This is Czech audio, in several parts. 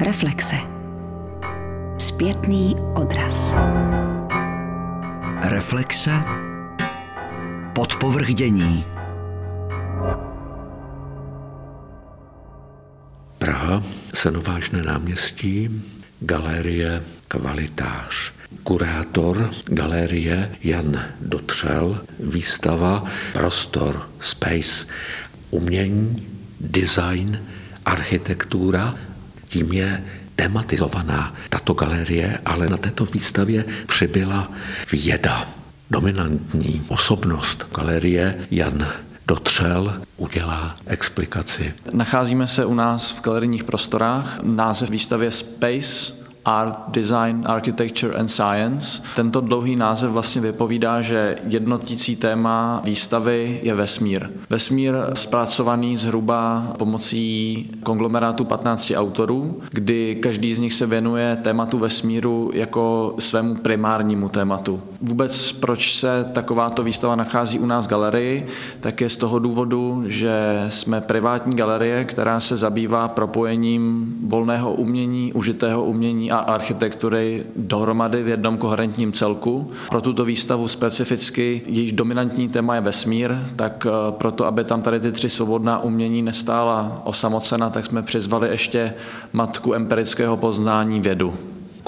Reflexe. Zpětný odraz. Reflexe. Podpovrdění. Praha, Senovážné náměstí, galerie Kvalitář. Kurátor galerie Jan Dotřel, výstava Prostor, Space, umění, design, architektura, tím je tematizovaná tato galerie, ale na této výstavě přibyla věda. Dominantní osobnost galerie Jan Dotřel udělá explikaci. Nacházíme se u nás v galerijních prostorách. Název výstavy je Space Art, Design, Architecture and Science. Tento dlouhý název vlastně vypovídá, že jednotící téma výstavy je vesmír. Vesmír zpracovaný zhruba pomocí konglomerátu 15 autorů, kdy každý z nich se věnuje tématu vesmíru jako svému primárnímu tématu. Vůbec proč se takováto výstava nachází u nás v galerii, tak je z toho důvodu, že jsme privátní galerie, která se zabývá propojením volného umění, užitého umění a architektury dohromady v jednom koherentním celku. Pro tuto výstavu specificky jejíž dominantní téma je vesmír, tak eh, proto, aby tam tady ty tři svobodná umění nestála osamocena, tak jsme přizvali ještě matku empirického poznání vědu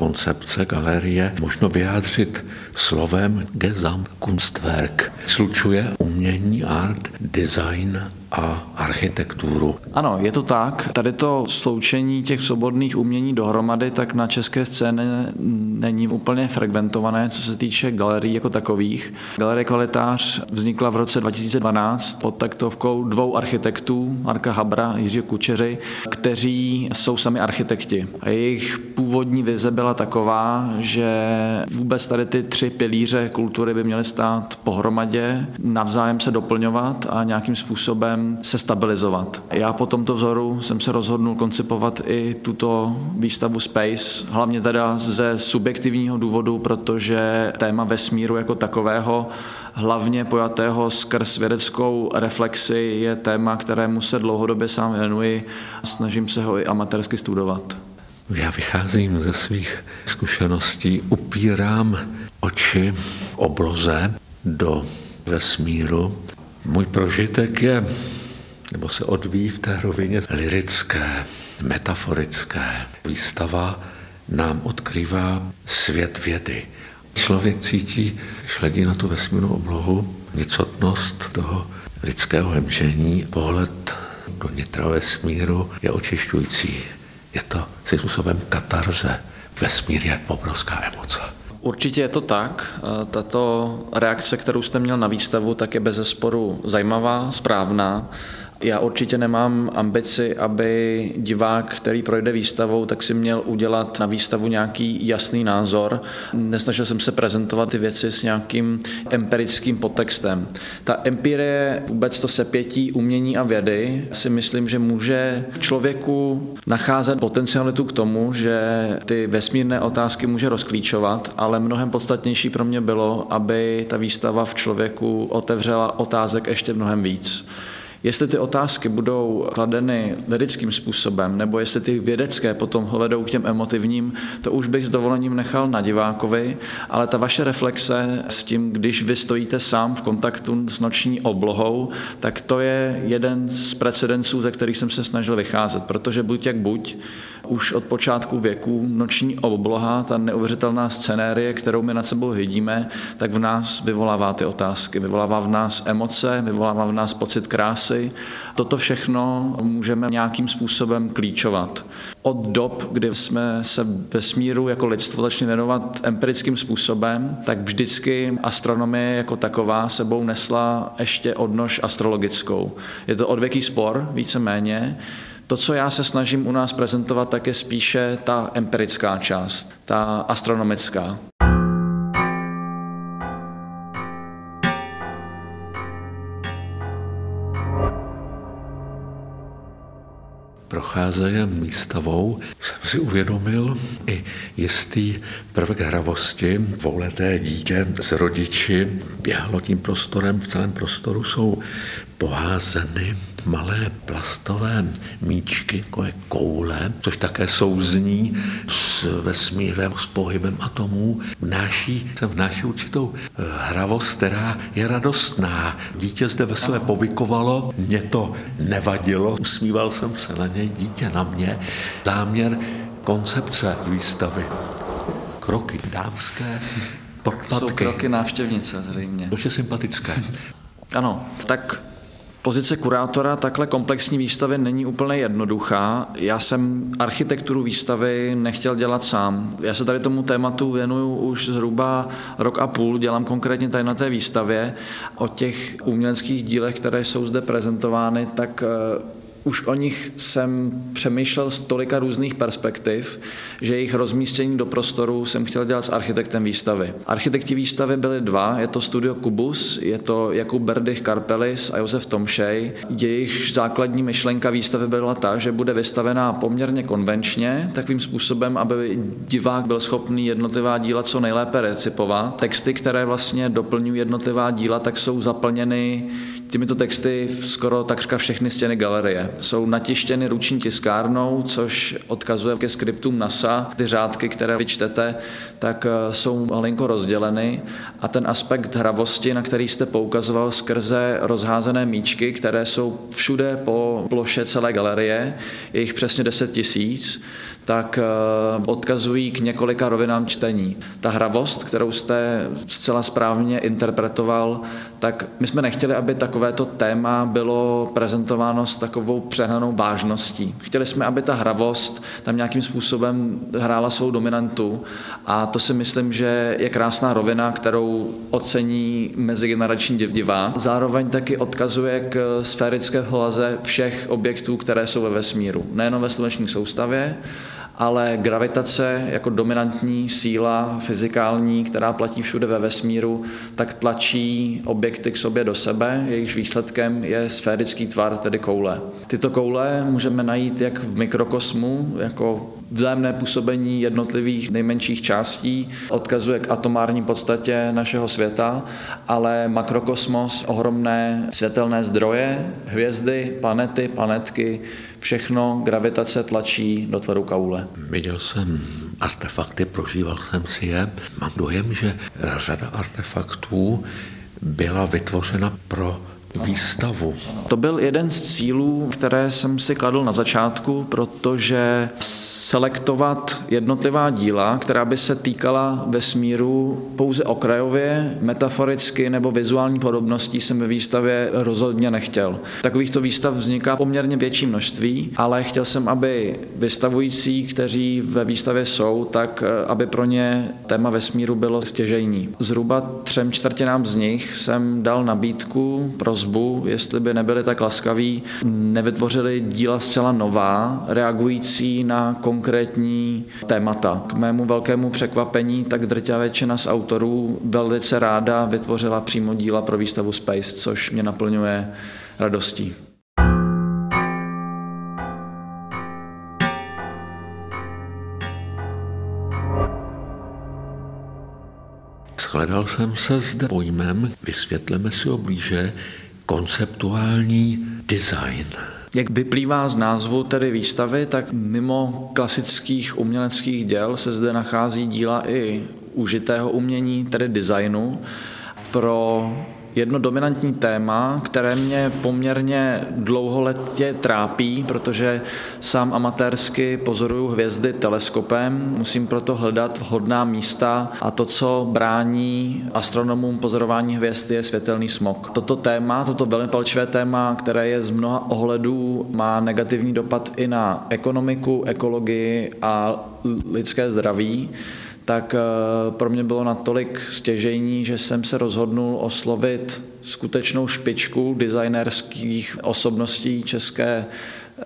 koncepce galerie možno vyjádřit slovem Gesamtkunstwerk. Slučuje umění, art, design a architekturu. Ano, je to tak. Tady to sloučení těch svobodných umění dohromady, tak na české scéně není úplně fragmentované, co se týče galerií jako takových. Galerie Kvalitář vznikla v roce 2012 pod taktovkou dvou architektů, Marka Habra a Jiřího Kučeři, kteří jsou sami architekti. A jejich původní vize byla taková, že vůbec tady ty tři pilíře kultury by měly stát pohromadě, navzájem se doplňovat a nějakým způsobem se stabilizovat. Já po tomto vzoru jsem se rozhodnul koncipovat i tuto výstavu Space, hlavně teda ze subjektivního důvodu, protože téma vesmíru jako takového hlavně pojatého skrz vědeckou reflexi je téma, kterému se dlouhodobě sám věnuji a snažím se ho i amatérsky studovat. Já vycházím ze svých zkušeností, upírám oči obloze do vesmíru můj prožitek je, nebo se odvíjí v té rovině lirické, metaforické. Výstava nám odkrývá svět vědy. Člověk cítí, když hledí na tu vesmírnou oblohu, nicotnost toho lidského hemžení, pohled do nitra vesmíru je očišťující. Je to svým způsobem katarze. Vesmír je obrovská emoce. Určitě je to tak. Tato reakce, kterou jste měl na výstavu, tak je bez zesporu zajímavá, správná. Já určitě nemám ambici, aby divák, který projde výstavou, tak si měl udělat na výstavu nějaký jasný názor. Nesnažil jsem se prezentovat ty věci s nějakým empirickým podtextem. Ta empirie, vůbec to sepětí umění a vědy, si myslím, že může člověku nacházet potencialitu k tomu, že ty vesmírné otázky může rozklíčovat, ale mnohem podstatnější pro mě bylo, aby ta výstava v člověku otevřela otázek ještě mnohem víc. Jestli ty otázky budou kladeny vědeckým způsobem, nebo jestli ty vědecké potom hledou k těm emotivním, to už bych s dovolením nechal na divákovi, ale ta vaše reflexe s tím, když vy stojíte sám v kontaktu s noční oblohou, tak to je jeden z precedenců, ze kterých jsem se snažil vycházet, protože buď jak buď, už od počátku věku noční obloha, ta neuvěřitelná scenérie, kterou my nad sebou vidíme, tak v nás vyvolává ty otázky, vyvolává v nás emoce, vyvolává v nás pocit krásy. Toto všechno můžeme nějakým způsobem klíčovat. Od dob, kdy jsme se ve smíru jako lidstvo začali věnovat empirickým způsobem, tak vždycky astronomie jako taková sebou nesla ještě odnož astrologickou. Je to odvěký spor, víceméně, to, co já se snažím u nás prezentovat, tak je spíše ta empirická část, ta astronomická. procházejem výstavou jsem si uvědomil i jistý prvek hravosti. Dvouleté dítě s rodiči běhlo tím prostorem, v celém prostoru jsou poházeny malé plastové míčky, jako je koule, což také souzní s vesmírem, s pohybem atomů, vnáší, se vnáší určitou eh, hravost, která je radostná. Dítě zde veselé povykovalo, mě to nevadilo, usmíval jsem se na něj, dítě na mě. Záměr koncepce výstavy. Kroky dámské, podpatky. Jsou kroky návštěvnice zřejmě. To je sympatické. Ano, tak Pozice kurátora takhle komplexní výstavy není úplně jednoduchá. Já jsem architekturu výstavy nechtěl dělat sám. Já se tady tomu tématu věnuju už zhruba rok a půl, dělám konkrétně tady na té výstavě. O těch uměleckých dílech, které jsou zde prezentovány, tak eh, už o nich jsem přemýšlel z tolika různých perspektiv, že jejich rozmístění do prostoru jsem chtěl dělat s architektem výstavy. Architekti výstavy byli dva, je to studio Kubus, je to Jakub Berdych Karpelis a Josef Tomšej. Jejich základní myšlenka výstavy byla ta, že bude vystavená poměrně konvenčně, takovým způsobem, aby divák byl schopný jednotlivá díla co nejlépe recipovat. Texty, které vlastně doplňují jednotlivá díla, tak jsou zaplněny těmito texty skoro takřka všechny stěny galerie. Jsou natištěny ruční tiskárnou, což odkazuje ke skriptům NASA. Ty řádky, které vyčtete, tak eh, jsou malinko rozděleny a ten aspekt hravosti, na který jste poukazoval skrze rozházené míčky, které jsou všude po ploše celé galerie, je jich přesně 10 tisíc, tak eh, odkazují k několika rovinám čtení. Ta hravost, kterou jste zcela správně interpretoval, tak my jsme nechtěli, aby takovéto téma bylo prezentováno s takovou přehnanou vážností. Chtěli jsme, aby ta hravost tam nějakým způsobem hrála svou dominantu a to si myslím, že je krásná rovina, kterou ocení mezigenerační divá. Zároveň taky odkazuje k sférické hlaze všech objektů, které jsou ve vesmíru. Nejenom ve sluneční soustavě, ale gravitace jako dominantní síla fyzikální, která platí všude ve vesmíru, tak tlačí objekty k sobě do sebe. Jejichž výsledkem je sférický tvar, tedy koule. Tyto koule můžeme najít jak v mikrokosmu, jako vzájemné působení jednotlivých nejmenších částí odkazuje k atomární podstatě našeho světa, ale makrokosmos, ohromné světelné zdroje, hvězdy, planety, planetky, všechno gravitace tlačí do tvaru kaule. Viděl jsem artefakty, prožíval jsem si je. Mám dojem, že řada artefaktů byla vytvořena pro výstavu. To byl jeden z cílů, které jsem si kladl na začátku, protože selektovat jednotlivá díla, která by se týkala vesmíru pouze okrajově, metaforicky nebo vizuální podobností jsem ve výstavě rozhodně nechtěl. Takovýchto výstav vzniká poměrně větší množství, ale chtěl jsem, aby vystavující, kteří ve výstavě jsou, tak eh, aby pro ně téma vesmíru bylo stěžejní. Zhruba třem čtvrtinám z nich jsem dal nabídku, prozbu, jestli by nebyli tak laskaví, nevytvořili díla zcela nová, reagující na konkrétní témata. K mému velkému překvapení tak drtivá většina z autorů velice ráda vytvořila přímo díla pro výstavu Space, což mě naplňuje radostí. Shledal jsem se zde pojmem, vysvětleme si ho blíže, konceptuální design. Jak vyplývá z názvu tedy výstavy, tak mimo klasických uměleckých děl se zde nachází díla i užitého umění, tedy designu, pro jedno dominantní téma, které mě poměrně dlouholetě trápí, protože sám amatérsky pozoruju hvězdy teleskopem, musím proto hledat vhodná místa a to, co brání astronomům pozorování hvězd, je světelný smog. Toto téma, toto velmi palčivé téma, které je z mnoha ohledů, má negativní dopad i na ekonomiku, ekologii a lidské zdraví tak eh, pro mě bylo natolik stěžejní, že jsem se rozhodnul oslovit skutečnou špičku designerských osobností České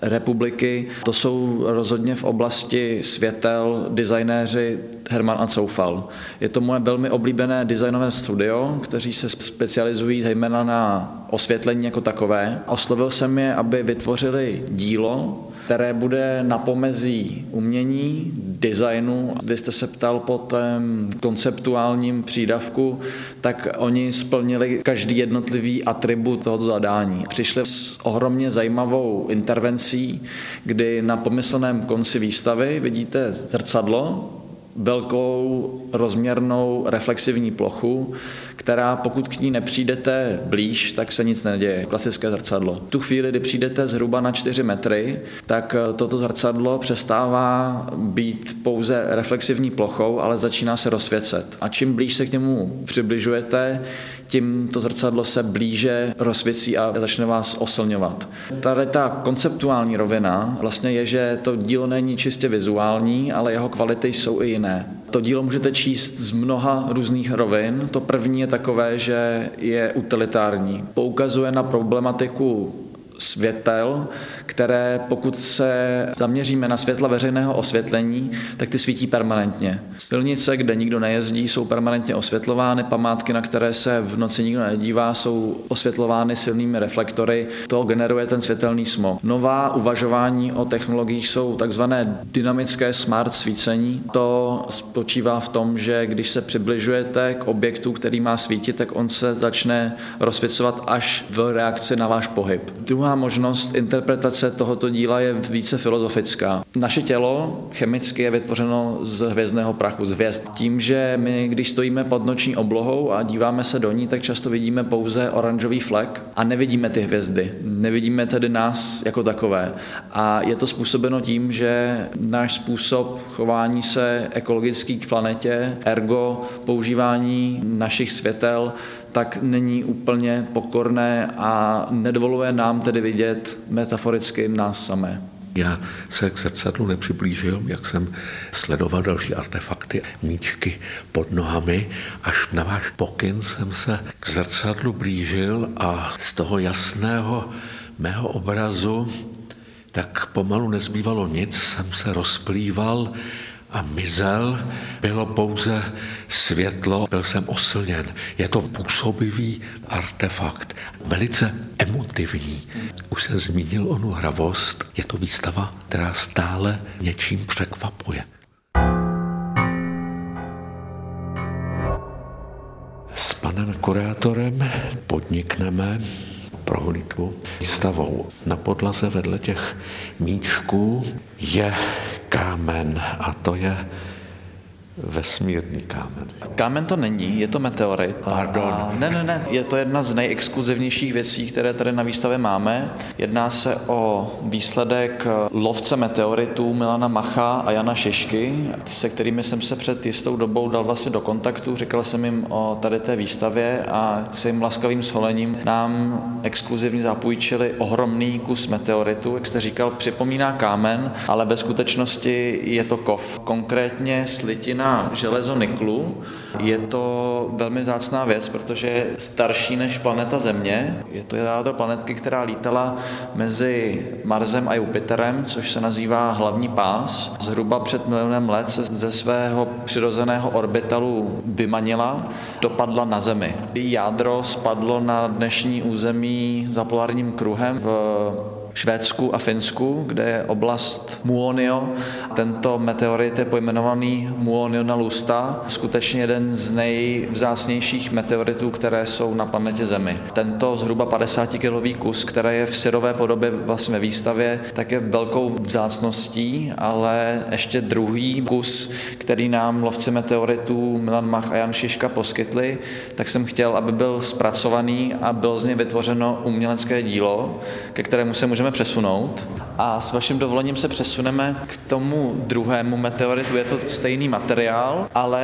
republiky. To jsou rozhodně v oblasti světel designéři Herman a Coufal. Je to moje velmi oblíbené designové studio, kteří se specializují zejména na osvětlení jako takové. Oslovil jsem je, aby vytvořili dílo, které bude na pomezí umění, designu. Vy jste se ptal po tom konceptuálním přídavku, tak oni splnili každý jednotlivý atribut tohoto zadání. Přišli s ohromně zajímavou intervencí, kdy na pomyslném konci výstavy vidíte zrcadlo, velkou rozměrnou reflexivní plochu, která pokud k ní nepřijdete blíž, tak se nic neděje. Klasické zrcadlo. Tu chvíli, kdy přijdete zhruba na 4 metry, tak eh, toto zrcadlo přestává být pouze reflexivní plochou, ale začíná se rozsvěcet. A čím blíž se k němu přibližujete, tím to zrcadlo se blíže rozsvěcí a začne vás oslňovat. Tady ta konceptuální rovina vlastně je, že to dílo není čistě vizuální, ale jeho kvality jsou i jiné. To dílo můžete číst z mnoha různých rovin. To první je takové, že je utilitární. Poukazuje na problematiku světel, které pokud se zaměříme na světla veřejného osvětlení, tak ty svítí permanentně. Silnice, kde nikdo nejezdí, jsou permanentně osvětlovány, památky, na které se v noci nikdo nedívá, jsou osvětlovány silnými reflektory. To generuje ten světelný smog. Nová uvažování o technologiích jsou takzvané dynamické smart svícení. To spočívá v tom, že když se přibližujete k objektu, který má svítit, tak on se začne rozsvěcovat až v reakci na váš pohyb. Druhá možnost interpretace tohoto díla je více filozofická. Naše tělo chemicky je vytvořeno z hvězdného prachu, z hvězd. Tím, že my, když stojíme pod noční oblohou a díváme se do ní, tak často vidíme pouze oranžový flek a nevidíme ty hvězdy. Nevidíme tedy nás jako takové. A je to způsobeno tím, že náš způsob chování se ekologický k planetě, ergo používání našich světel tak není úplně pokorné a nedovoluje nám tedy vidět metaforicky nás samé. Já se k zrcadlu nepřiblížil, jak jsem sledoval další artefakty, míčky pod nohami. Až na váš pokyn jsem se k zrcadlu blížil a z toho jasného mého obrazu tak pomalu nezbývalo nic, jsem se rozplýval a mizel, bylo pouze světlo, byl jsem oslněn. Je to působivý artefakt, velice emotivní. Už jsem zmínil onu hravost, je to výstava, která stále něčím překvapuje. S panem kurátorem podnikneme prohlídku výstavou. Na podlaze vedle těch míčků je kámen a to je vesmírný kámen. Kámen to není, je to meteorit. Pardon. A ne, ne, ne, je to jedna z nejexkluzivnějších věcí, které tady na výstavě máme. Jedná se o výsledek lovce meteoritů Milana Macha a Jana Šišky, se kterými jsem se před jistou dobou dal vlastně do kontaktu. Říkal jsem jim o tady té výstavě a s jim laskavým sholením nám exkluzivně zapůjčili ohromný kus meteoritu, jak jste říkal, připomíná kámen, ale ve skutečnosti je to kov. Konkrétně slitina na železo niklu. Je to velmi zácná věc, protože je starší než planeta Země. Je to jádro planetky, která lítala mezi Marsem a Jupiterem, což se nazývá hlavní pás. Zhruba před milionem let se ze svého přirozeného orbitalu vymanila, dopadla na Zemi. Její jádro spadlo na dnešní území za polárním kruhem v Švédsku a Finsku, kde je oblast Muonio. Tento meteorit je pojmenovaný Muoniona lusta, skutečně jeden z nejvzácnějších meteoritů, které jsou na planetě Zemi. Tento zhruba 50 kilový kus, který je v syrové podobě vlastně ve výstavě, tak je velkou vzácností, ale ještě druhý kus, který nám lovci meteoritů Milan Mach a Jan Šiška poskytli, tak jsem chtěl, aby byl zpracovaný a bylo z něj vytvořeno umělecké dílo, ke kterému se můžeme můžeme přesunout. A s vaším dovolením se přesuneme k tomu druhému meteoritu. Je to stejný materiál, ale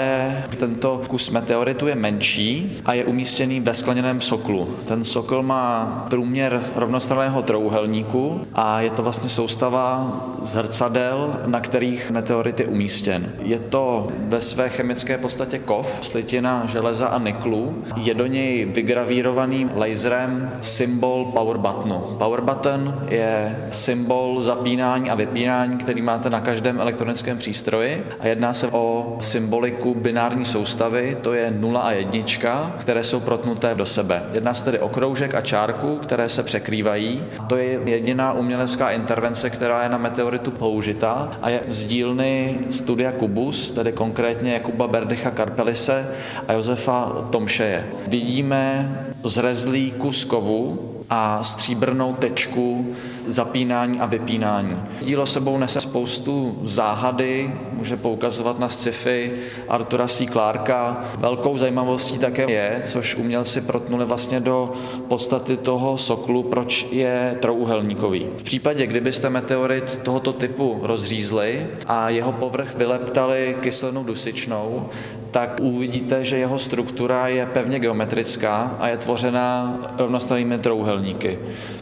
tento kus meteoritu je menší a je umístěný ve skleněném soklu. Ten sokl má průměr rovnostranného trouhelníku a je to vlastně soustava zrcadel, na kterých meteorit je umístěn. Je to ve své chemické podstatě kov, slitina železa a niklu. Je do něj vygravírovaný laserem symbol power buttonu. Power button je symbol zapínání a vypínání, který máte na každém elektronickém přístroji a jedná se o symboliku binární soustavy, to je nula a jednička, které jsou protnuté do sebe. Jedná se tedy o kroužek a čárku, které se překrývají. To je jediná umělecká intervence, která je na meteoritu použita a je z dílny studia Kubus, tedy konkrétně Jakuba Berdycha Karpelise a Josefa Tomšeje. Vidíme zrezlý kus kovu, a stříbrnou tečku zapínání a vypínání. Dílo sebou nese spoustu záhady, může poukazovat na sci-fi Artura C. Clarka. Velkou zajímavostí také je, což umělci protnuli vlastně do podstaty toho soklu, proč je trouhelníkový. V případě, kdybyste meteorit tohoto typu rozřízli a jeho povrch vyleptali kyselinou dusičnou, tak uvidíte, že jeho struktura je pevně geometrická a je tvořená rovnostranými trouhelníky.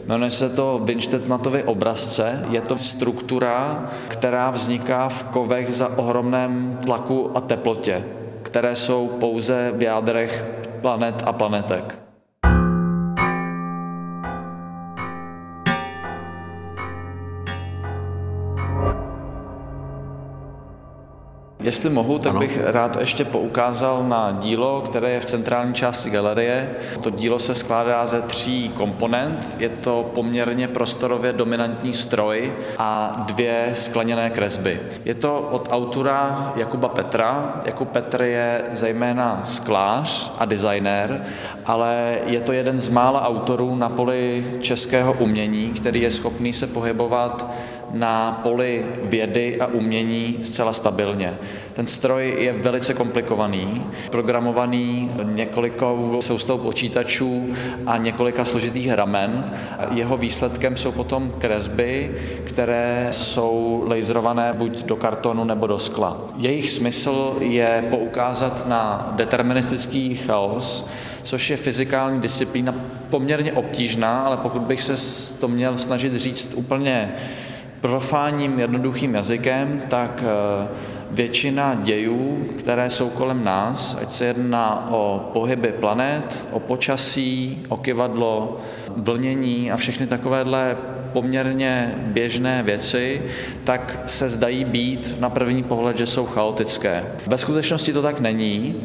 Jmenuje se to Winstedtmatovy obrazce. Je to struktura, která vzniká v kovech za ohromném tlaku a teplotě, které jsou pouze v jádrech planet a planetek. Jestli mohu, tak ano. bych rád ještě poukázal na dílo, které je v centrální části galerie. To dílo se skládá ze tří komponent. Je to poměrně prostorově dominantní stroj a dvě skleněné kresby. Je to od autora Jakuba Petra. Jakub Petr je zejména sklář a designér, ale je to jeden z mála autorů na poli českého umění, který je schopný se pohybovat na poli vědy a umění zcela stabilně. Ten stroj je velice komplikovaný, programovaný několikou soustavou počítačů a několika složitých ramen. Jeho výsledkem jsou potom kresby, které jsou laserované buď do kartonu nebo do skla. Jejich smysl je poukázat na deterministický chaos, což je fyzikální disciplína poměrně obtížná, ale pokud bych se to měl snažit říct úplně profáním jednoduchým jazykem, tak eh, většina dějů, které jsou kolem nás, ať se jedná o pohyby planet, o počasí, o kivadlo, vlnění a všechny takovéhle poměrně běžné věci, tak se zdají být na první pohled, že jsou chaotické. Ve skutečnosti to tak není.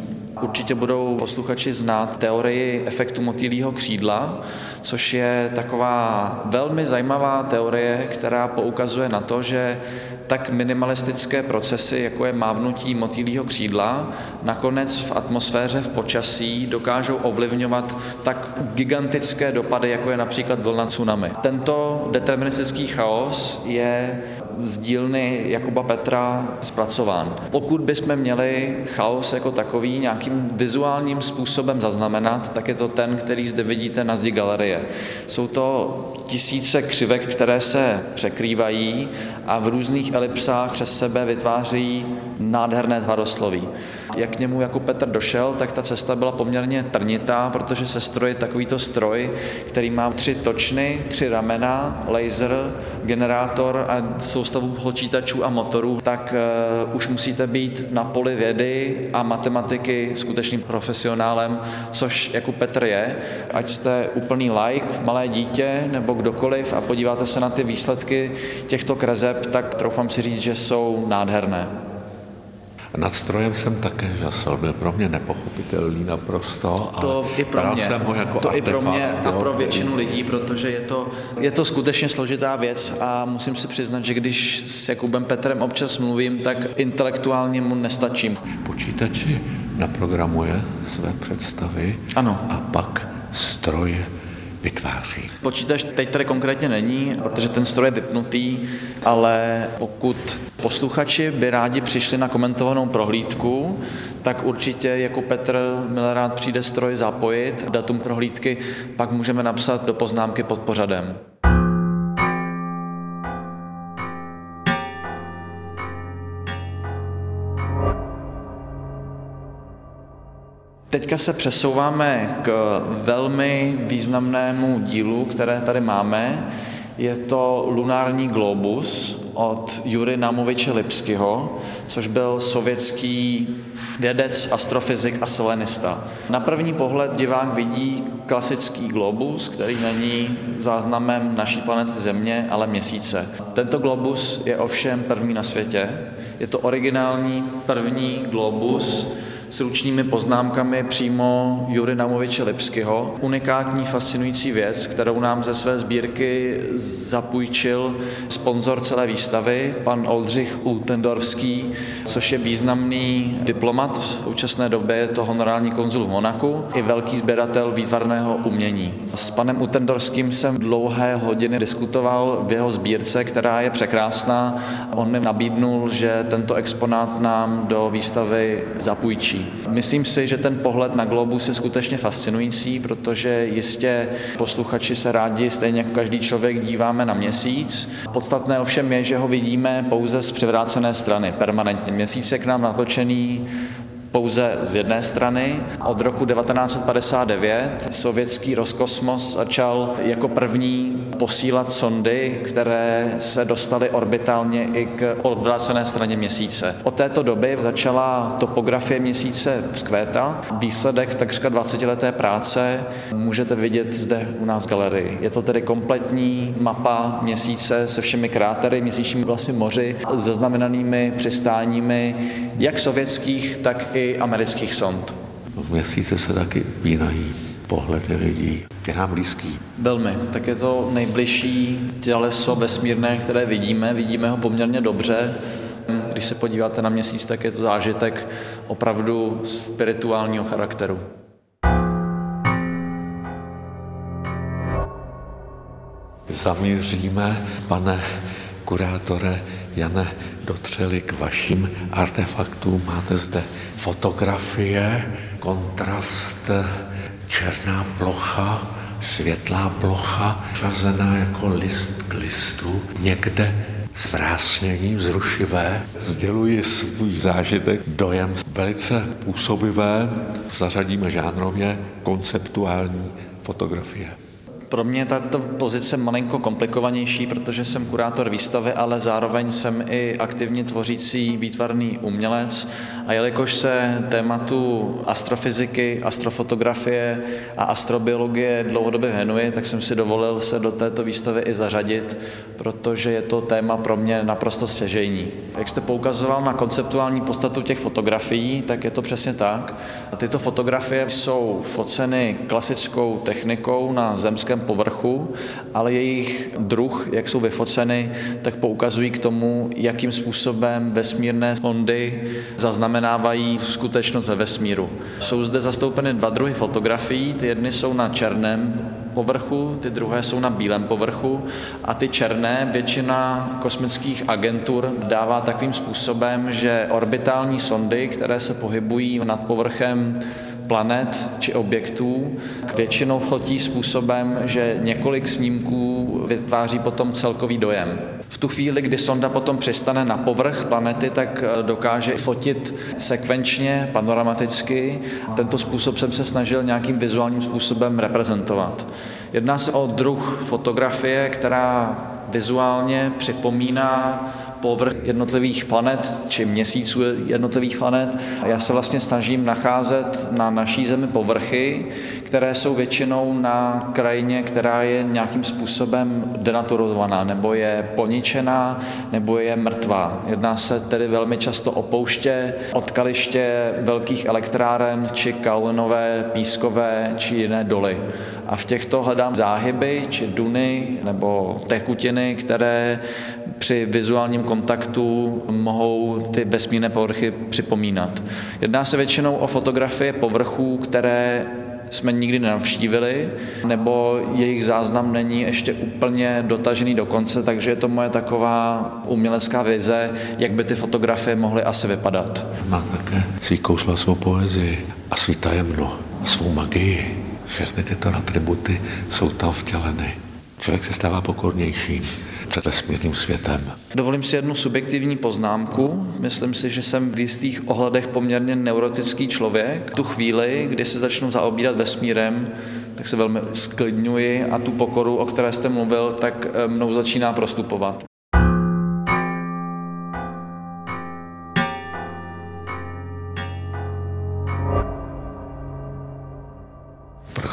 Určitě budou posluchači znát teorii efektu motýlího křídla, což je taková velmi zajímavá teorie, která poukazuje na to, že tak minimalistické procesy, jako je mávnutí motýlího křídla, nakonec v atmosféře, v počasí dokážou ovlivňovat tak gigantické dopady, jako je například vlna tsunami. Tento deterministický chaos je z dílny Jakuba Petra zpracován. Pokud bychom měli chaos jako takový nějakým vizuálním způsobem zaznamenat, tak je to ten, který zde vidíte na zdi galerie. Jsou to tisíce křivek, které se překrývají a v různých elipsách přes sebe vytvářejí nádherné tvarosloví jak k němu jako Petr došel, tak ta cesta byla poměrně trnitá, protože se stroj takovýto stroj, který má tři točny, tři ramena, laser, generátor a soustavu počítačů a motorů, tak uh, už musíte být na poli vědy a matematiky skutečným profesionálem, což jako Petr je. Ať jste úplný like, malé dítě nebo kdokoliv a podíváte se na ty výsledky těchto kreseb, tak troufám si říct, že jsou nádherné. Nad strojem jsem také žasl, byl pro mě nepochopitelný naprosto. To i pro mě, jsem ho jako to i pro mě a pro většinu lidí, protože je to, je to skutečně složitá věc a musím si přiznat, že když s Jakubem Petrem občas mluvím, tak intelektuálně mu nestačím. Počítači naprogramuje své představy ano. a pak stroj vytváří. Počítač teď tady konkrétně není, protože ten stroj je vypnutý, ale pokud posluchači by rádi přišli na komentovanou prohlídku, tak určitě jako Petr rád přijde stroj zapojit, datum prohlídky, pak můžeme napsat do poznámky pod pořadem. Teďka se přesouváme k velmi významnému dílu, které tady máme. Je to lunární globus, od Jury Namoviče Lipskyho, což byl sovětský vědec, astrofyzik a selenista. Na první pohled divák vidí klasický globus, který není záznamem naší planety Země, ale měsíce. Tento globus je ovšem první na světě. Je to originální první globus, s ručními poznámkami přímo Jury Namoviče Lipskyho. Unikátní, fascinující věc, kterou nám ze své sbírky zapůjčil sponzor celé výstavy, pan Oldřich Ultendorfský, což je významný diplomat v současné době, je to honorální konzul v Monaku i velký sběratel výtvarného umění. S panem Ultendorským jsem dlouhé hodiny diskutoval v jeho sbírce, která je překrásná. On mi nabídnul, že tento exponát nám do výstavy zapůjčí. Myslím si, že ten pohled na globus je skutečně fascinující, protože jistě posluchači se rádi, stejně jako každý člověk, díváme na měsíc. Podstatné ovšem je, že ho vidíme pouze z převrácené strany permanentně. Měsíc je k nám natočený pouze z jedné strany. Od roku 1959 sovětský Roskosmos začal jako první posílat sondy, které se dostaly orbitálně i k odvrácené straně měsíce. Od této doby začala topografie měsíce vzkvétat. Výsledek takřka 20-leté práce můžete vidět zde u nás v galerii. Je to tedy kompletní mapa měsíce se všemi krátery, měsíčními vlastně moři, zaznamenanými přistáními jak sovětských, tak i amerických sond. V měsíce se taky upínají pohledy lidí. Je nám blízký. Velmi. Tak je to nejbližší těleso vesmírné, které vidíme. Vidíme ho poměrně dobře. Když se podíváte na měsíc, tak je to zážitek opravdu spirituálního charakteru. Zamíříme, pane kurátore Jane, dotřeli k vašim artefaktům. Máte zde fotografie, kontrast, černá plocha, světlá plocha, řazená jako list k listu, někde zvrásnění, vzrušivé. Sděluji svůj zážitek, dojem velice působivé, zařadíme žánrově konceptuální fotografie. Pro mě je tato pozice malinko komplikovanější, protože jsem kurátor výstavy, ale zároveň jsem i aktivně tvořící výtvarný umělec a jelikož se tématu astrofyziky, astrofotografie a astrobiologie dlouhodobě věnuji, tak jsem si dovolil se do této výstavy i zařadit, protože je to téma pro mě naprosto stěžejní. Jak jste poukazoval na konceptuální podstatu těch fotografií, tak je to přesně tak. Tyto fotografie jsou foceny klasickou technikou na zemském povrchu, ale jejich druh, jak jsou vyfoceny, tak poukazují k tomu, jakým způsobem vesmírné sondy zaznamenávají skutečnost ve vesmíru. Jsou zde zastoupeny dva druhy fotografií, ty jedny jsou na černém povrchu, ty druhé jsou na bílém povrchu a ty černé většina kosmických agentur dává takovým způsobem, že orbitální sondy, které se pohybují nad povrchem planet či objektů většinou chotí způsobem, že několik snímků vytváří potom celkový dojem. V tu chvíli, kdy sonda potom přistane na povrch planety, tak eh, dokáže fotit sekvenčně, panoramaticky. Tento způsob jsem se snažil nějakým vizuálním způsobem reprezentovat. Jedná se o druh fotografie, která vizuálně připomíná povrch jednotlivých planet či měsíců jednotlivých planet. Já se vlastně snažím nacházet na naší Zemi povrchy, které jsou většinou na krajině, která je nějakým způsobem denaturovaná, nebo je poničená, nebo je mrtvá. Jedná se tedy velmi často o pouště, odkaliště velkých elektráren, či kalinové, pískové, či jiné doly. A v těchto hledám záhyby, či duny, nebo tekutiny, které při vizuálním kontaktu mohou ty vesmírné povrchy připomínat. Jedná se většinou o fotografie povrchů, které jsme nikdy nenavštívili, nebo jejich záznam není ještě úplně dotažený do konce, takže je to moje taková umělecká vize, jak by ty fotografie mohly asi vypadat. Má také svý kousla, svou poezii a svý tajemno, svou magii. Všechny tyto atributy jsou tam vtěleny. Člověk se stává pokornějším před vesmírným světem. Dovolím si jednu subjektivní poznámku. Myslím si, že jsem v jistých ohledech poměrně neurotický člověk. Tu chvíli, kdy se začnu zaobírat vesmírem, tak se velmi sklidňuji a tu pokoru, o které jste mluvil, tak eh, mnou začíná prostupovat.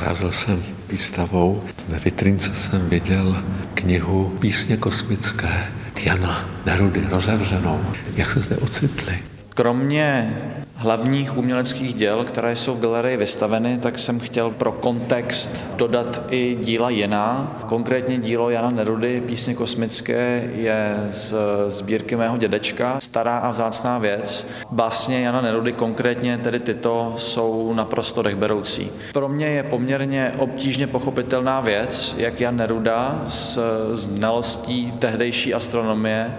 Procházel jsem výstavou, ve vitrince jsem viděl knihu Písně kosmické Jana Nerudy rozevřenou. Jak se zde ocitli? Kromě hlavních uměleckých děl, které jsou v galerii vystaveny, tak jsem chtěl pro kontext dodat i díla jiná. Konkrétně dílo Jana Nerudy, Písně kosmické, je z sbírky mého dědečka, stará a vzácná věc. Básně Jana Nerudy, konkrétně tedy tyto, jsou naprosto dechberoucí. Pro mě je poměrně obtížně pochopitelná věc, jak Jan Neruda s znalostí tehdejší astronomie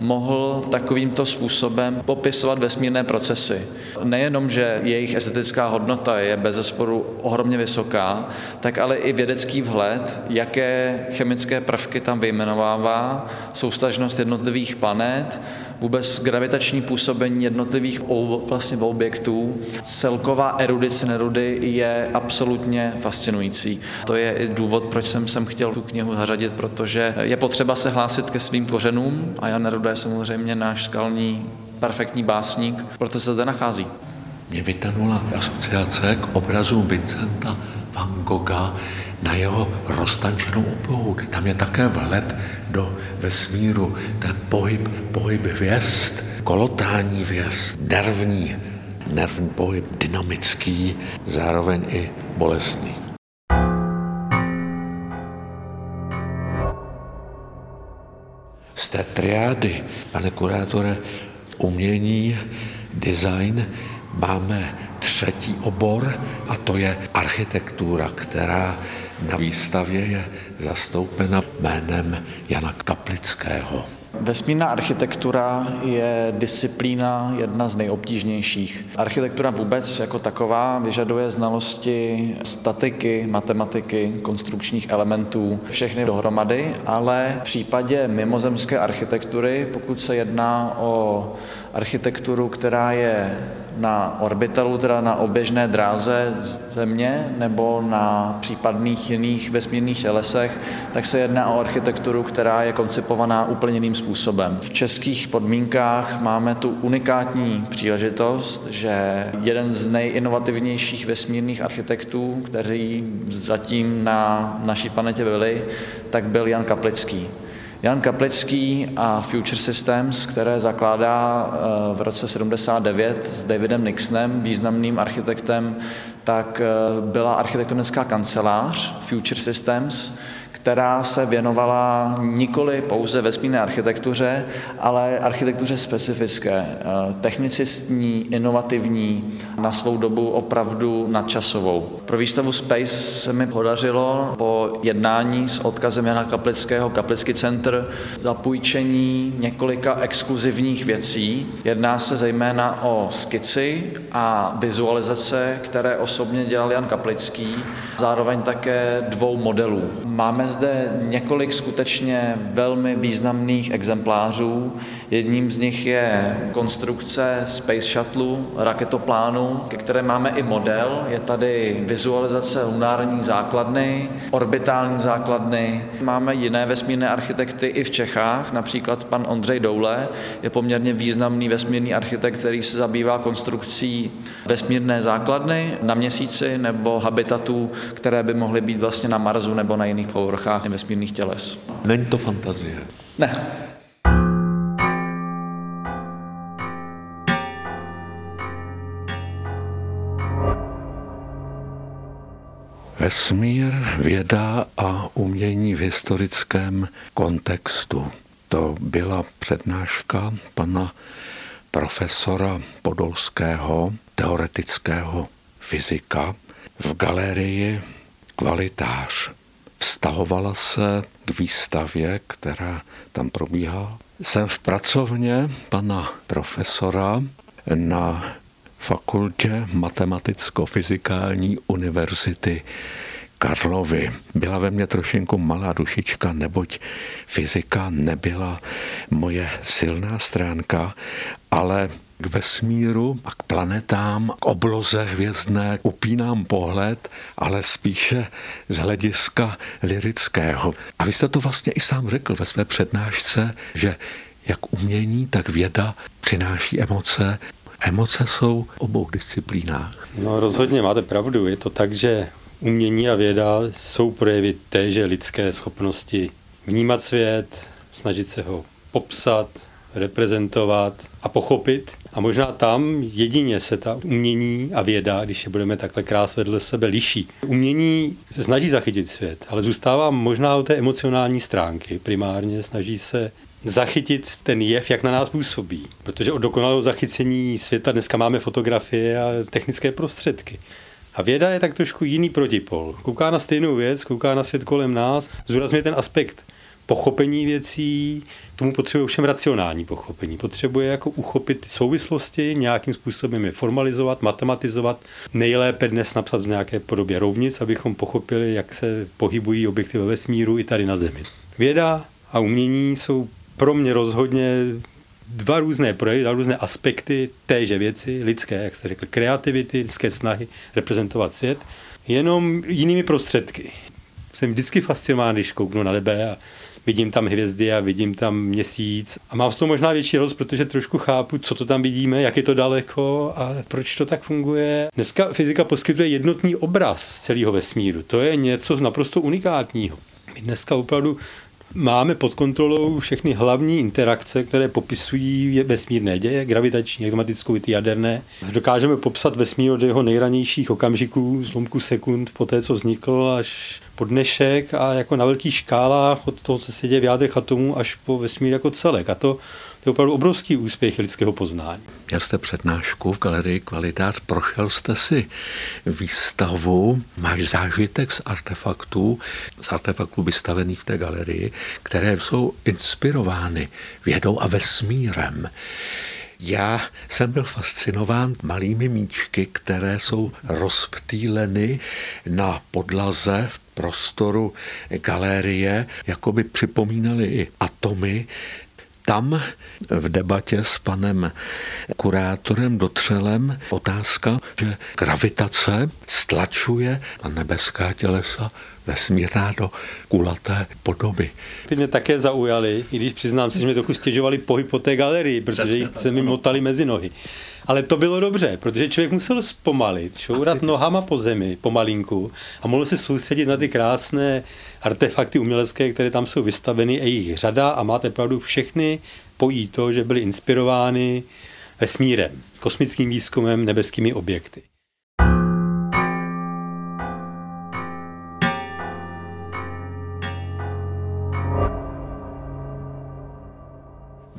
mohl takovýmto způsobem popisovat vesmírné procesy. Nejenom, že jejich estetická hodnota je bez zesporu ohromně vysoká, tak ale i vědecký vhled, jaké chemické prvky tam vyjmenovává, soustažnost jednotlivých planet, vůbec gravitační působení jednotlivých vlastně objektů, celková erudice Nerudy je absolutně fascinující. To je i důvod, proč jsem sem chtěl tu knihu zařadit, protože je potřeba se hlásit ke svým kořenům a Jan Neruda je samozřejmě náš skalní perfektní básník, proto se zde nachází. Mě vytanula asociace k obrazům Vincenta van Gogha na jeho roztančenou oblohu. Tam je také vhled do vesmíru, ten pohyb, pohyb hvězd, kolotání hvězd, nervní, nervní pohyb, dynamický, zároveň i bolestný. Z té triády, pane kurátore, umění, design, máme třetí obor a to je architektura, která na výstavě je zastoupena jménem Jana Kaplického. Vesmírná architektura je disciplína jedna z nejobtížnějších. Architektura vůbec jako taková vyžaduje znalosti statiky, matematiky, konstrukčních elementů, všechny dohromady, ale v případě mimozemské architektury, pokud se jedná o architekturu, která je na orbitalu, teda na oběžné dráze Země nebo na případných jiných vesmírných tělesech, tak se jedná o architekturu, která je koncipovaná úplně jiným způsobem. V českých podmínkách máme tu unikátní příležitost, že jeden z nejinovativnějších vesmírných architektů, kteří zatím na naší planetě byli, tak byl Jan Kaplický. Jan Kaplický a Future Systems, které zakládá eh, v roce 79 s Davidem Nixonem, významným architektem, tak eh, byla architektonická kancelář Future Systems, která se věnovala nikoli pouze vesmírné architektuře, ale architektuře specifické, eh, technicistní, inovativní, na svou dobu opravdu nadčasovou. Pro výstavu Space se mi podařilo po jednání s odkazem Jana Kaplického Kaplický center zapůjčení několika exkluzivních věcí. Jedná se zejména o skici a vizualizace, které osobně dělal Jan Kaplický, zároveň také dvou modelů. Máme zde několik skutečně velmi významných exemplářů. Jedním z nich je konstrukce Space Shuttle, raketoplánu, ke které máme i model. Je tady vizualizace lunární základny, orbitální základny. Máme jiné vesmírné architekty i v Čechách, například pan Ondřej Doule je poměrně významný vesmírný architekt, který se zabývá konstrukcí vesmírné základny na měsíci nebo habitatů, které by mohly být vlastně na Marsu nebo na jiných povrchách vesmírných těles. Není to fantazie. Ne. Vesmír, věda a umění v historickém kontextu. To byla přednáška pana profesora Podolského, teoretického fyzika, v galerii Kvalitář. Vztahovala se k výstavě, která tam probíhá. Jsem v pracovně pana profesora na fakultě Matematicko-fyzikální univerzity Karlovy. Byla ve mně trošinku malá dušička, neboť fyzika nebyla moje silná stránka, ale k vesmíru a k planetám, k obloze hvězdné upínám pohled, ale spíše z hlediska lirického. A vy jste to vlastně i sám řekl ve své přednášce, že jak umění, tak věda přináší emoce. Emoce jsou v obou disciplínách. No rozhodně máte pravdu. Je to tak, že Umění a věda jsou projevy téže lidské schopnosti vnímat svět, snažit se ho popsat, reprezentovat a pochopit. A možná tam jedině se ta umění a věda, když je budeme takhle krás vedle sebe, liší. Umění se snaží zachytit svět, ale zůstává možná o té emocionální stránky. Primárně snaží se zachytit ten jev, jak na nás působí. Protože od dokonalého zachycení světa dneska máme fotografie a technické prostředky. A věda je tak trošku jiný protipol. Kouká na stejnou věc, kouká na svět kolem nás, zúrazňuje ten aspekt pochopení věcí, tomu potřebuje všem racionální pochopení. Potřebuje jako uchopit souvislosti, nějakým způsobem je formalizovat, matematizovat, nejlépe dnes napsat v nějaké podobě rovnic, abychom pochopili, jak se pohybují objekty ve vesmíru i tady na Zemi. Věda a umění jsou pro mě rozhodně dva různé projevy, dva různé aspekty téže věci, lidské, jak jste řekl, kreativity, lidské snahy reprezentovat svět, jenom jinými prostředky. Jsem vždycky fascinován, když zkouknu na nebe a vidím tam hvězdy a vidím tam měsíc. A mám z toho možná větší roz, protože trošku chápu, co to tam vidíme, jak je to daleko a proč to tak funguje. Dneska fyzika poskytuje jednotný obraz celého vesmíru. To je něco naprosto unikátního. My dneska opravdu máme pod kontrolou všechny hlavní interakce, které popisují vesmírné děje, gravitační, automatickou i jaderné. Dokážeme popsat vesmír od jeho nejranějších okamžiků, zlomku sekund, po té, co vznikl, až po dnešek a jako na velkých škálách od toho, co se děje v jádrech atomů, až po vesmír jako celek. A to to je opravdu obrovský úspěch lidského poznání. Měl jste přednášku v galerii Kvalitát, prošel jste si výstavu, máš zážitek z artefaktů, z artefaktů vystavených v té galerii, které jsou inspirovány vědou a vesmírem. Já jsem byl fascinován malými míčky, které jsou rozptýleny na podlaze v prostoru galerie, jako by připomínaly i atomy, tam v debatě s panem kurátorem Dotřelem otázka, že gravitace stlačuje na nebeská tělesa vesmírná do kulaté podoby. Ty mě také zaujaly, i když přiznám se, že mě trochu stěžovali pohyb po té galerii, protože jich se mi motali mezi nohy. Ale to bylo dobře, protože člověk musel zpomalit, šourat nohama po zemi, pomalinku a mohl se soustředit na ty krásné artefakty umělecké, které tam jsou vystaveny, je jich řada a máte pravdu, všechny pojí to, že byly inspirovány vesmírem, kosmickým výzkumem, nebeskými objekty.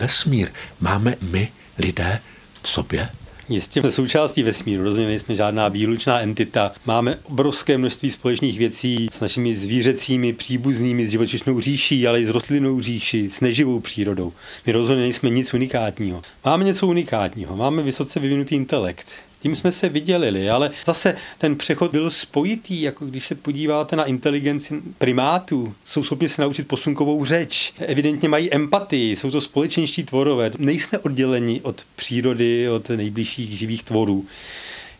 Vesmír máme my, lidé, v sobě? Jistě jsme součástí vesmíru, rozhodně nejsme žádná výlučná entita. Máme obrovské množství společných věcí s našimi zvířecími, příbuznými, s živočišnou říší, ale i s rostlinnou říší, s neživou přírodou. My rozhodně nejsme nic unikátního. Máme něco unikátního, máme vysoce vyvinutý intelekt. Tím jsme se vydělili, ale zase ten přechod byl spojitý, jako když se podíváte na inteligenci primátů, jsou schopni se naučit posunkovou řeč, evidentně mají empatii, jsou to společenští tvorové, nejsme odděleni od přírody, od nejbližších živých tvorů.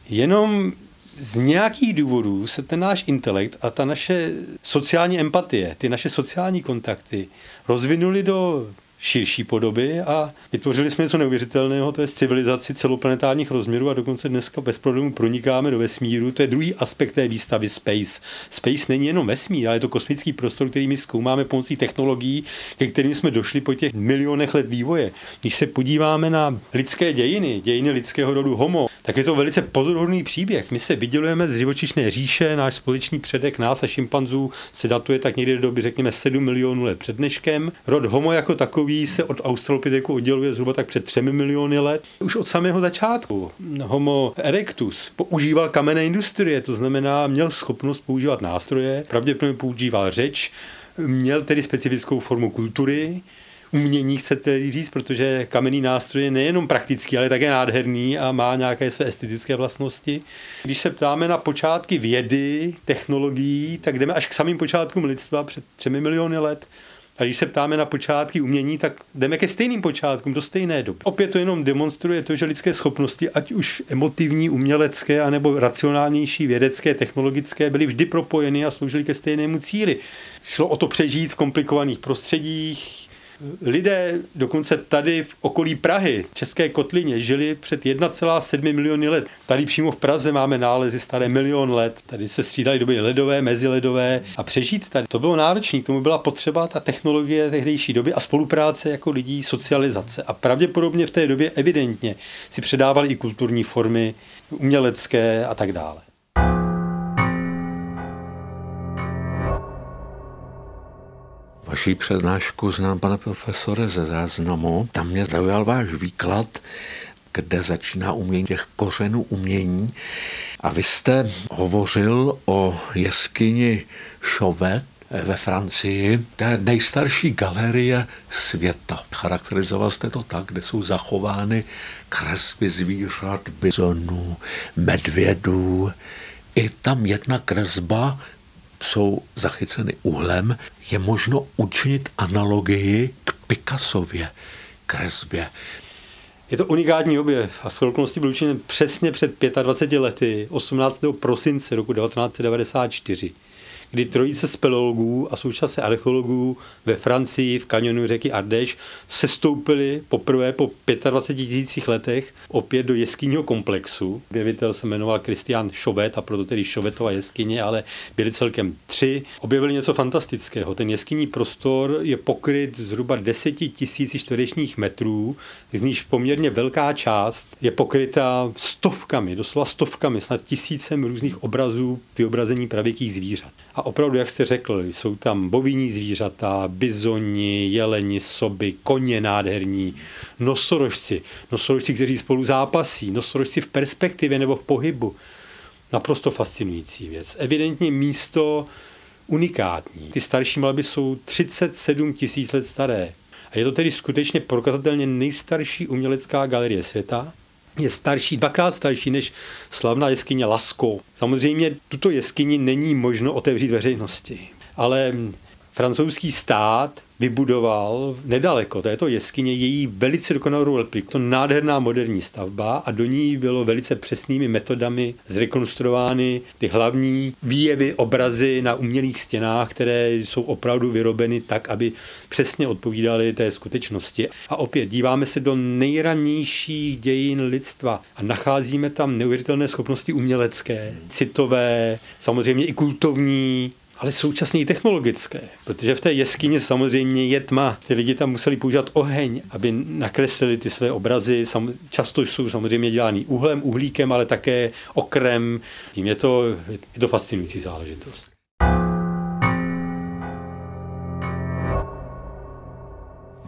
Jenom z nějakých důvodů se ten náš intelekt a ta naše sociální empatie, ty naše sociální kontakty rozvinuli do širší podoby a vytvořili jsme něco neuvěřitelného, to je civilizaci celoplanetárních rozměrů a dokonce dneska bez problémů pronikáme do vesmíru. To je druhý aspekt té výstavy Space. Space není jenom vesmír, ale je to kosmický prostor, který my zkoumáme pomocí technologií, ke kterým jsme došli po těch milionech let vývoje. Když se podíváme na lidské dějiny, dějiny lidského rodu Homo, tak je to velice pozoruhodný příběh. My se vydělujeme z živočišné říše, náš společný předek nás a šimpanzů se datuje tak někdy do doby, řekněme, 7 milionů let před dneškem. Rod Homo jako takový takový se od Australopithecus odděluje zhruba tak před třemi miliony let. Už od samého začátku Homo erectus používal kamenné industrie, to znamená, měl schopnost používat nástroje, pravděpodobně používal řeč, měl tedy specifickou formu kultury, umění, chcete říct, protože kamenný nástroj je nejenom praktický, ale také nádherný a má nějaké své estetické vlastnosti. Když se ptáme na počátky vědy, technologií, tak jdeme až k samým počátkům lidstva před třemi miliony let. A když se ptáme na počátky umění, tak jdeme ke stejným počátkům, do stejné doby. Opět to jenom demonstruje to, že lidské schopnosti, ať už emotivní, umělecké, anebo racionálnější, vědecké, technologické, byly vždy propojeny a sloužily ke stejnému cíli. Šlo o to přežít v komplikovaných prostředích, lidé dokonce tady v okolí Prahy, České kotlině, žili před 1,7 miliony let. Tady přímo v Praze máme nálezy staré milion let. Tady se střídaly doby ledové, meziledové a přežít tady. To bylo náročné, k tomu byla potřeba ta technologie tehdejší doby a spolupráce jako lidí, socializace. A pravděpodobně v té době evidentně si předávali i kulturní formy, umělecké a tak dále. Vaší přednášku znám, pane profesore, ze záznamu. Tam mě zaujal váš výklad, kde začíná umění těch kořenů umění. A vy jste hovořil o jeskyni Chauvet ve Francii. To je nejstarší galerie světa. Charakterizoval jste to tak, kde jsou zachovány kresby zvířat, bizonů, medvědů. I tam jedna kresba jsou zachyceny uhlem, je možno učinit analogii k Picassově kresbě. Je to unikátní objev a s byl učiněn přesně před 25 lety, 18. prosince roku 1994 kdy trojice speleologů a současně archeologů ve Francii v kanionu řeky Ardèche sestoupili poprvé po 25 tisících letech opět do jeskýního komplexu. Objevitel se jmenoval Christian Chauvet a proto tedy Chauvetova jeskyně, ale byli celkem tři. Objevili něco fantastického. Ten jeskynní prostor je pokryt zhruba 10 tisíc čtverečních metrů, z níž poměrně velká část je pokryta stovkami, doslova stovkami, snad tisícem různých obrazů vyobrazení pravěkých zvířat. A opravdu, jak jste řekl, jsou tam bovinní zvířata, bizoni, jeleni, soby, koně nádherní, nosorožci, nosorožci, kteří spolu zápasí, nosorožci v perspektivě nebo v pohybu. Naprosto fascinující věc. Evidentně místo unikátní. Ty starší malby jsou 37 tisíc let staré. A je to tedy skutečně prokazatelně nejstarší umělecká galerie světa je starší, dvakrát starší než slavná jeskyně Lasko. Samozřejmě tuto jeskyni není možno otevřít veřejnosti, ale francouzský stát vybudoval nedaleko této jeskyně její velice dokonalou repliku. To nádherná moderní stavba a do ní bylo velice přesnými metodami zrekonstruovány ty hlavní výjevy, obrazy na umělých stěnách, které jsou opravdu vyrobeny tak, aby přesně odpovídaly té skutečnosti. A opět díváme se do nejranějších dějin lidstva a nacházíme tam neuvěřitelné schopnosti umělecké, citové, samozřejmě i kultovní, ale současně i technologické, protože v té jeskyni samozřejmě je tma. Ty lidi tam museli používat oheň, aby nakreslili ty své obrazy. Často jsou samozřejmě dělány uhlem, uhlíkem, ale také okrem. Tím je to, je to fascinující záležitost.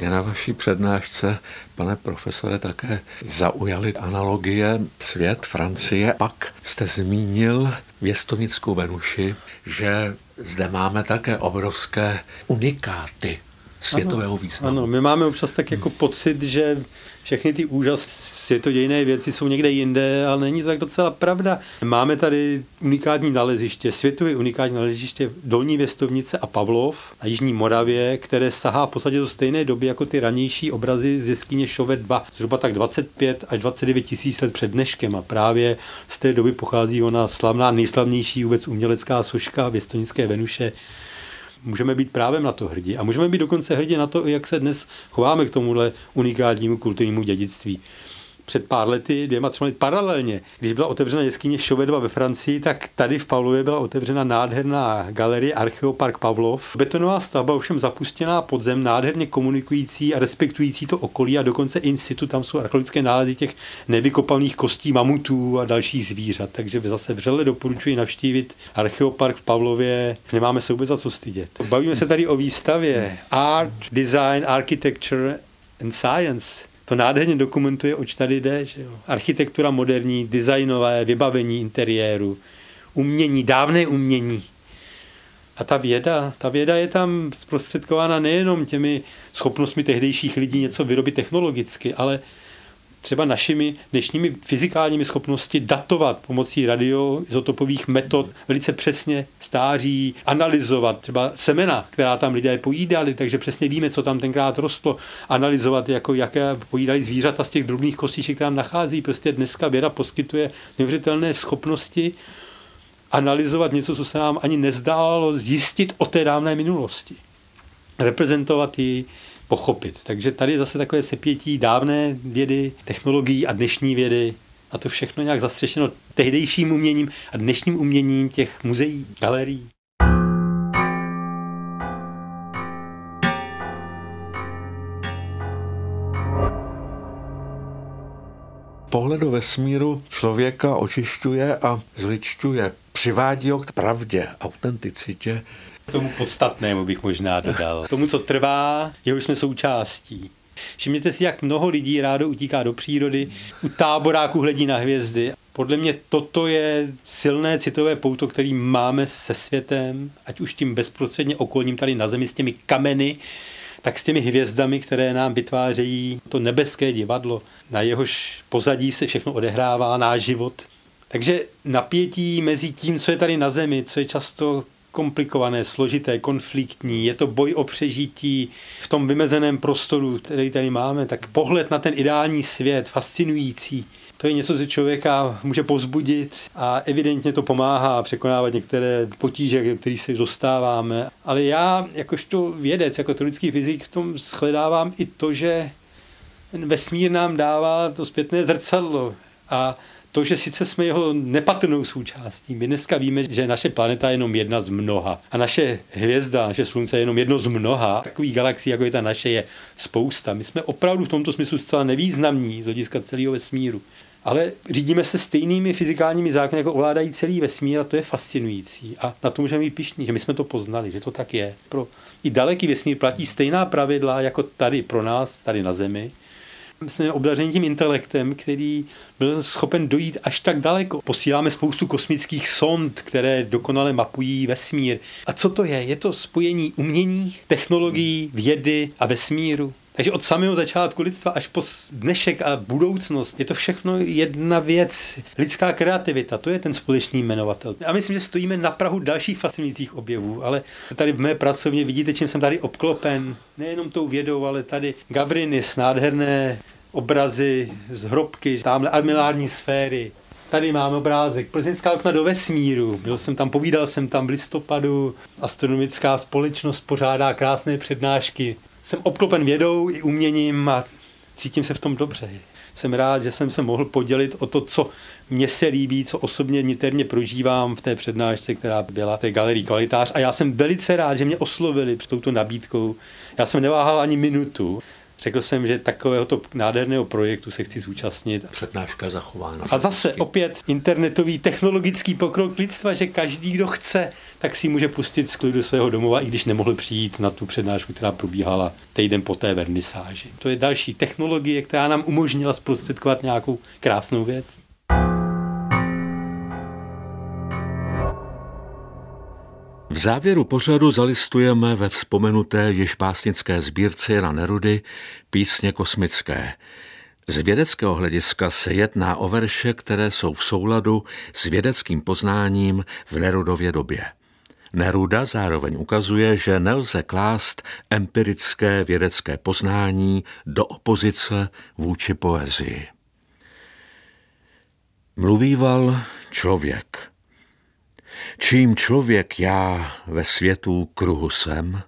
Mě na vaší přednášce, pane profesore, také zaujaly analogie svět Francie. Pak jste zmínil věstonickou Venuši, že zde máme také obrovské unikáty světového významu. Ano, my máme občas tak jako pocit, že všechny ty úžas světodějné věci jsou někde jinde, ale není to tak docela pravda. Máme tady unikátní naleziště, světově unikátní naleziště Dolní Věstovnice a Pavlov na Jižní Moravě, které sahá v podstatě do stejné doby jako ty ranější obrazy z jeskyně Šovet 2, zhruba tak 25 až 29 tisíc let před dneškem a právě z té doby pochází ona slavná, nejslavnější vůbec umělecká soška Věstonické Venuše, můžeme být právem na to hrdí. A můžeme být dokonce hrdí na to, jak se dnes chováme k tomuhle unikátnímu kulturnímu dědictví před pár lety, dvěma, třemi lety paralelně, když byla otevřena jeskyně Šovedva ve Francii, tak tady v Pavlově byla otevřena nádherná galerie Archeopark Pavlov. Betonová stavba, ovšem zapustěná podzem, nádherně komunikující a respektující to okolí a dokonce institu, tam jsou archeologické nálezy těch nevykopaných kostí mamutů a dalších zvířat. Takže zase vřele doporučuji navštívit Archeopark v Pavlově. Nemáme se vůbec za co stydět. Bavíme se tady o výstavě Art, Design, Architecture and Science to nádherně dokumentuje, oč tady jde. Že jo? Architektura moderní, designové, vybavení interiéru, umění, dávné umění. A ta věda, ta věda je tam zprostředkována nejenom těmi schopnostmi tehdejších lidí něco vyrobit technologicky, ale třeba našimi dnešními fyzikálními schopnosti datovat pomocí radioizotopových metod velice přesně stáří, analyzovat třeba semena, která tam lidé pojídali, takže přesně víme, co tam tenkrát rostlo, analyzovat, jako jaké pojídali zvířata z těch drobných kostiček, které tam nachází. Prostě dneska věda poskytuje neuvěřitelné schopnosti analyzovat něco, co se nám ani nezdálo zjistit o té dávné minulosti. Reprezentovat ji, pochopit. Takže tady zase takové sepětí dávné vědy, technologií a dnešní vědy a to všechno nějak zastřešeno tehdejším uměním a dnešním uměním těch muzeí, galerií. Pohled do vesmíru člověka očišťuje a zličťuje, přivádí ho k pravdě, autenticitě. Tomu podstatnému bych možná dodal. Tomu, co trvá, jeho jsme součástí. Všimněte si, jak mnoho lidí rádo utíká do přírody, u táboráku hledí na hvězdy. Podle mě toto je silné citové pouto, který máme se světem, ať už tím bezprostředně okolním tady na zemi s těmi kameny, tak s těmi hvězdami, které nám vytvářejí to nebeské divadlo, na jehož pozadí se všechno odehrává, náš život. Takže napětí mezi tím, co je tady na zemi, co je často komplikované, složité, konfliktní, je to boj o přežití v tom vymezeném prostoru, který tady máme, tak pohled na ten ideální svět, fascinující, to je něco, co člověka může pozbudit a evidentně to pomáhá překonávat některé potíže, které se dostáváme. Ale já, jakožto vědec, jako teorický fyzik, v tom shledávám i to, že vesmír nám dává to zpětné zrcadlo. A to, že sice jsme jeho nepatrnou součástí, my dneska víme, že naše planeta je jenom jedna z mnoha a naše hvězda, naše slunce je jenom jedno z mnoha. Takových galaxií, jako je ta naše, je spousta. My jsme opravdu v tomto smyslu zcela nevýznamní z hlediska celého vesmíru. Ale řídíme se stejnými fyzikálními zákony, jako ovládají celý vesmír a to je fascinující. A na to můžeme být pišní, že my jsme to poznali, že to tak je. Pro i daleký vesmír platí stejná pravidla jako tady pro nás, tady na Zemi jsme obdařeni tím intelektem, který byl schopen dojít až tak daleko. Posíláme spoustu kosmických sond, které dokonale mapují vesmír. A co to je? Je to spojení umění, technologií, vědy a vesmíru. Takže od samého začátku lidstva až po dnešek a budoucnost je to všechno jedna věc. Lidská kreativita, to je ten společný jmenovatel. A myslím, že stojíme na Prahu dalších fascinujících objevů, ale tady v mé pracovně vidíte, čím jsem tady obklopen. Nejenom tou vědou, ale tady Gavriny, nádherné obrazy z hrobky, tamhle admirální sféry. Tady máme obrázek Plzeňská okna do vesmíru. Byl jsem tam, povídal jsem tam v listopadu. Astronomická společnost pořádá krásné přednášky. Jsem obklopen vědou i uměním a cítím se v tom dobře. Jsem rád, že jsem se mohl podělit o to, co mně se líbí, co osobně niterně prožívám v té přednášce, která byla v té galerii Kvalitář. A já jsem velice rád, že mě oslovili před touto nabídkou. Já jsem neváhal ani minutu Řekl jsem, že takovéhoto nádherného projektu se chci zúčastnit. Přednáška zachována. A zase opět internetový technologický pokrok lidstva, že každý, kdo chce, tak si může pustit z klidu svého domova, i když nemohl přijít na tu přednášku, která probíhala týden po té vernisáži. To je další technologie, která nám umožnila zprostředkovat nějakou krásnou věc. V závěru pořadu zalistujeme ve vzpomenuté již pásnické sbírce na Nerudy písně kosmické. Z vědeckého hlediska se jedná o verše, které jsou v souladu s vědeckým poznáním v Nerudově době. Neruda zároveň ukazuje, že nelze klást empirické vědecké poznání do opozice vůči poezii. Mluvíval člověk – Čím člověk já ve světu kruhu jsem,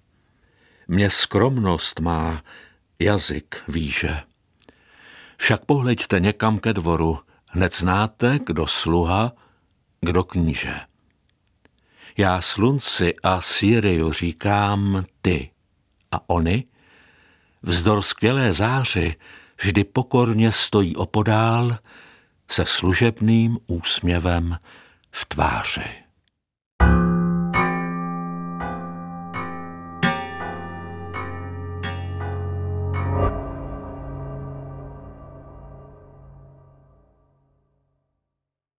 mě skromnost má jazyk výže. Však pohleďte někam ke dvoru, hned znáte, kdo sluha, kdo kníže. Já slunci a Siriu říkám ty a oni, vzdor skvělé záři, vždy pokorně stojí opodál se služebným úsměvem v tváři.